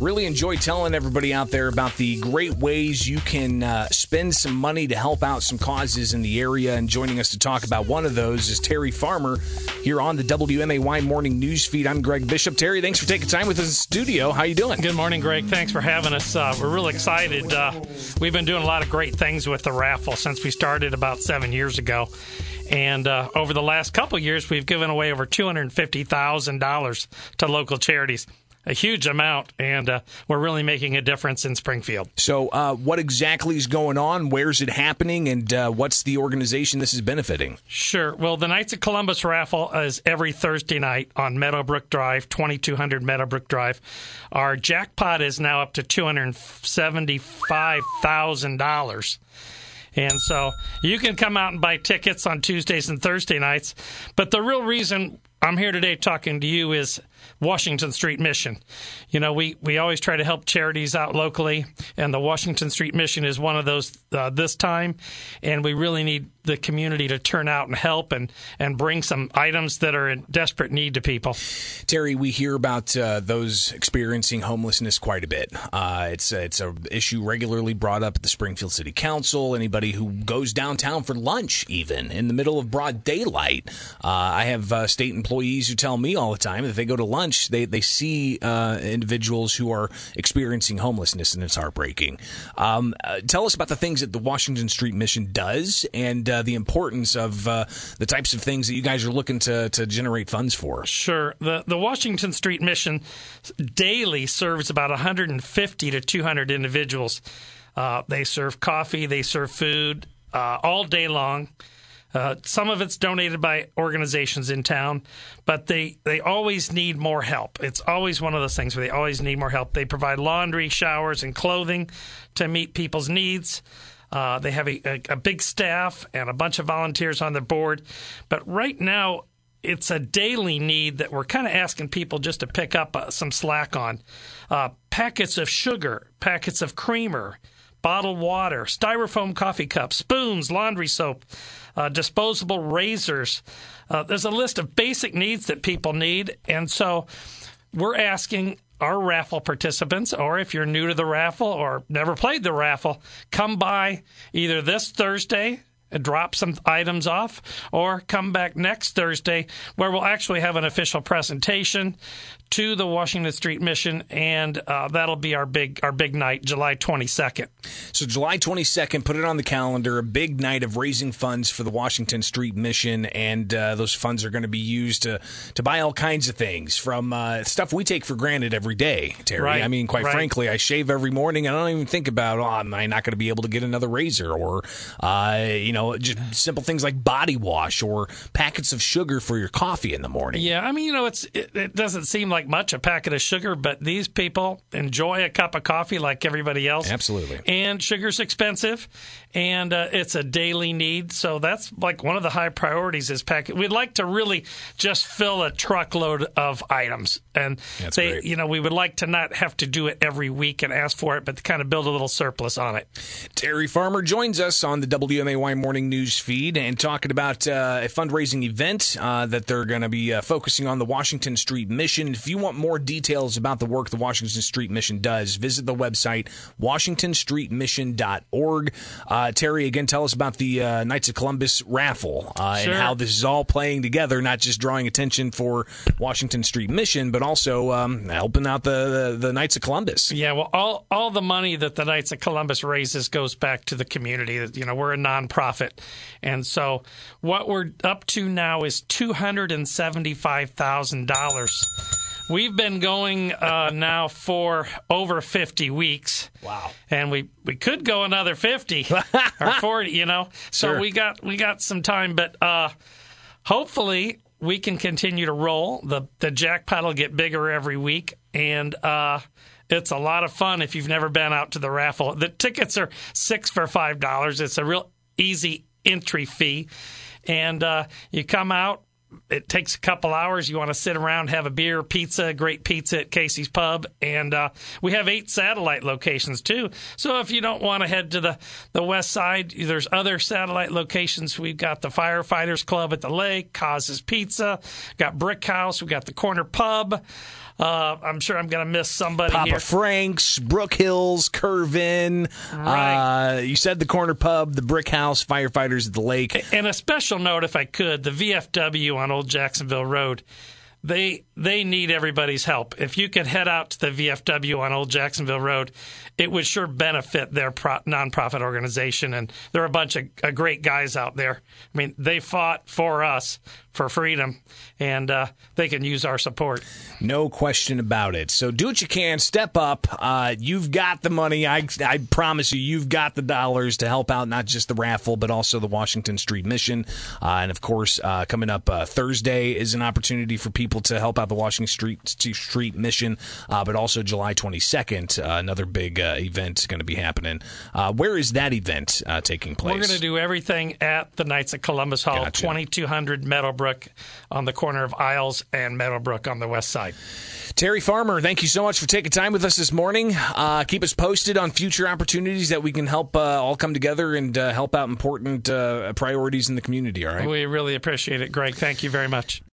Really enjoy telling everybody out there about the great ways you can uh, spend some money to help out some causes in the area. And joining us to talk about one of those is Terry Farmer here on the WMAY Morning News Feed. I'm Greg Bishop. Terry, thanks for taking time with us in the studio. How you doing? Good morning, Greg. Thanks for having us. Uh, we're real excited. Uh, we've been doing a lot of great things with the raffle since we started about seven years ago. And uh, over the last couple years, we've given away over $250,000 to local charities a huge amount, and uh, we're really making a difference in Springfield. So, uh, what exactly is going on? Where's it happening? And uh, what's the organization this is benefiting? Sure. Well, the Knights of Columbus raffle is every Thursday night on Meadowbrook Drive, 2200 Meadowbrook Drive. Our jackpot is now up to $275,000. And so you can come out and buy tickets on Tuesdays and Thursday nights. But the real reason I'm here today talking to you is Washington Street Mission. You know, we, we always try to help charities out locally, and the Washington Street Mission is one of those uh, this time. And we really need the community to turn out and help and, and bring some items that are in desperate need to people. Terry, we hear about uh, those experiencing homelessness quite a bit. Uh, it's it's a issue regularly brought up at the Springfield City Council. Anybody who goes downtown for lunch, even in the middle of broad daylight. Uh, I have uh, state employees who tell me all the time that they go to lunch, they they see uh, individuals who are experiencing homelessness, and it's heartbreaking. Um, uh, tell us about the things that the Washington Street Mission does, and uh, the importance of uh, the types of things that you guys are looking to to generate funds for. Sure, the the Washington Street Mission daily serves about 150 to 200 individuals. Uh, they serve coffee, they serve food uh, all day long. Uh, some of it's donated by organizations in town, but they, they always need more help. It's always one of those things where they always need more help. They provide laundry, showers, and clothing to meet people's needs. Uh, they have a, a, a big staff and a bunch of volunteers on the board. But right now, it's a daily need that we're kind of asking people just to pick up uh, some slack on. Uh, packets of sugar, packets of creamer, bottled water, styrofoam coffee cups, spoons, laundry soap, uh, disposable razors. Uh, there's a list of basic needs that people need. And so we're asking our raffle participants, or if you're new to the raffle or never played the raffle, come by either this Thursday drop some items off, or come back next Thursday where we'll actually have an official presentation to the Washington Street Mission, and uh, that'll be our big our big night, July 22nd. So July 22nd, put it on the calendar. A big night of raising funds for the Washington Street Mission, and uh, those funds are going to be used to to buy all kinds of things from uh, stuff we take for granted every day. Terry, right. I mean, quite right. frankly, I shave every morning, and I don't even think about, oh, am I not going to be able to get another razor, or uh, you know, just simple things like body wash or packets of sugar for your coffee in the morning. Yeah, I mean, you know, it's it, it doesn't seem like much a packet of sugar, but these people enjoy a cup of coffee like everybody else. Absolutely. And sugar's expensive, and uh, it's a daily need. So that's like one of the high priorities is packet. We'd like to really just fill a truckload of items, and That's they, great. you know, we would like to not have to do it every week and ask for it, but to kind of build a little surplus on it. Terry Farmer joins us on the WMAY morning news feed and talking about uh, a fundraising event uh, that they're going to be uh, focusing on the Washington Street Mission. If you want more details about the work the Washington Street Mission does, visit the website washingtonstreetmission.org. Uh, Terry, again, tell us about the uh, Knights of Columbus raffle uh, Sure. and how this is all playing together, not just drawing attention for Washington Street Mission, but also um, helping out the, the, the Knights of Columbus. Yeah, well, all all the money that the Knights of Columbus raises goes back to the community. You know, we're a nonprofit, and so what we're up to now is two hundred and seventy-five thousand dollars. We've been going uh, now for over fifty weeks. Wow. And we, we could go another fifty or forty, you know. So Sure. we got we got some time, but uh, hopefully we can continue to roll. The the jackpot will get bigger every week, and uh, it's a lot of fun if you've never been out to the raffle. The tickets are six for five dollars. It's a real easy entry fee, and uh, you come out. It takes a couple hours. You want to sit around, have a beer, pizza, great pizza at Casey's Pub, and uh, we have eight satellite locations too. So if you don't want to head to the the west side, there's other satellite locations. We've got the Firefighters Club at the lake, Causes Pizza, got Brick House, we got the Corner Pub. Uh, I'm sure I'm going to miss somebody Papa here. Frank's, Brook Hills, Curve Inn. Right. Uh, you said the corner pub, the Brick House, firefighters at the lake. And a special note, if I could, the VFW on Old Jacksonville Road. They they need everybody's help. If you could head out to the VFW on Old Jacksonville Road, it would sure benefit their pro- nonprofit organization. And there are a bunch of uh, great guys out there. I mean, they fought for us for freedom, and uh, they can use our support. No question about it. So do what you can. Step up. Uh, you've got the money. I, I promise you, you've got the dollars to help out not just the raffle, but also the Washington Street Mission. Uh, and of course, uh, coming up uh, Thursday is an opportunity for people to help out the Washington Street Street Mission, uh, but also July 22nd, uh, another big event is going to be happening. where is that event taking place? We're going to do everything at the Knights of Columbus Hall, Gotcha. 2200 Meadowbrook on the corner of Iles and Meadowbrook on the west side. Terry Farmer, thank you so much for taking time with us this morning. Uh, keep us posted on future opportunities that we can help uh, all come together and uh, help out important uh, priorities in the community. All right. We really appreciate it, Greg. Thank you very much.